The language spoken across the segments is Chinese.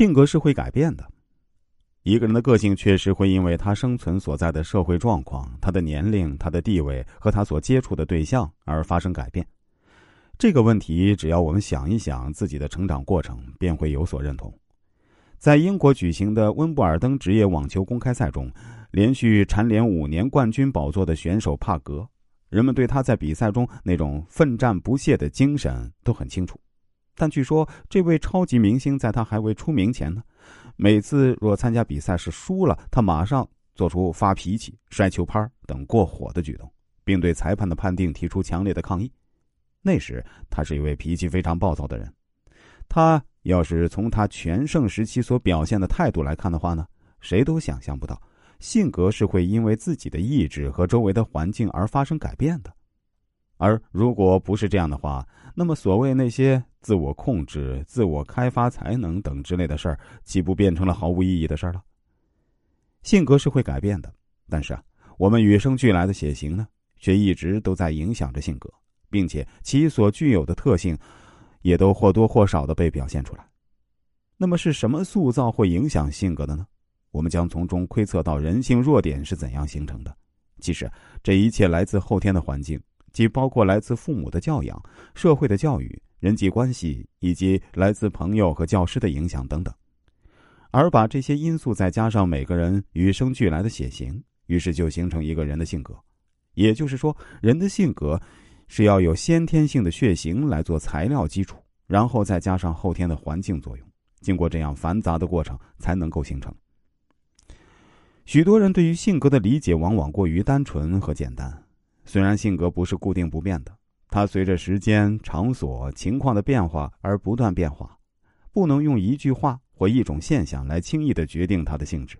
性格是会改变的。一个人的个性确实会因为他生存所在的社会状况、他的年龄、他的地位和他所接触的对象而发生改变。这个问题，只要我们想一想自己的成长过程，便会有所认同。在英国举行的温布尔登职业网球公开赛中，连续蝉联五年冠军宝座的选手帕格，人们对他在比赛中那种奋战不懈的精神都很清楚。但据说，这位超级明星在他还未出名前呢，每次若参加比赛时输了，他马上做出发脾气、摔球拍等过火的举动，并对裁判的判定提出强烈的抗议。那时，他是一位脾气非常暴躁的人。他要是从他全盛时期所表现的态度来看的话呢，谁都想象不到，性格是会因为自己的意志和周围的环境而发生改变的。而如果不是这样的话，那么所谓那些自我控制、自我开发才能等之类的事儿，岂不变成了毫无意义的事儿了？性格是会改变的，但是啊，我们与生俱来的血型呢，却一直都在影响着性格，并且其所具有的特性，也都或多或少的被表现出来。那么是什么塑造或影响性格的呢？我们将从中窥测到人性弱点是怎样形成的。其实这一切来自后天的环境。既包括来自父母的教养、社会的教育、人际关系，以及来自朋友和教师的影响等等，而把这些因素再加上每个人与生俱来的血型，于是就形成一个人的性格。也就是说，人的性格是要有先天性的血型来做材料基础，然后再加上后天的环境作用，经过这样繁杂的过程才能够形成。许多人对于性格的理解往往过于单纯和简单。虽然性格不是固定不变的，它随着时间、场所、情况的变化而不断变化，不能用一句话或一种现象来轻易的决定它的性质。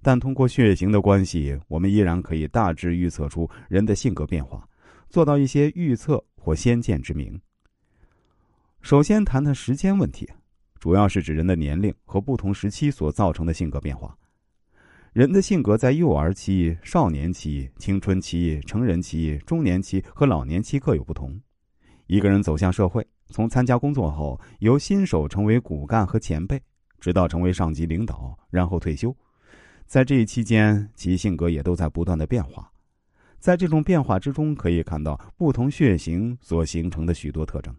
但通过血型的关系，我们依然可以大致预测出人的性格变化，做到一些预测或先见之明。首先谈谈时间问题，主要是指人的年龄和不同时期所造成的性格变化。人的性格在幼儿期、少年期、青春期、成人期、中年期和老年期各有不同。一个人走向社会，从参加工作后由新手成为骨干和前辈，直到成为上级领导，然后退休，在这一期间，其性格也都在不断的变化。在这种变化之中，可以看到不同血型所形成的许多特征。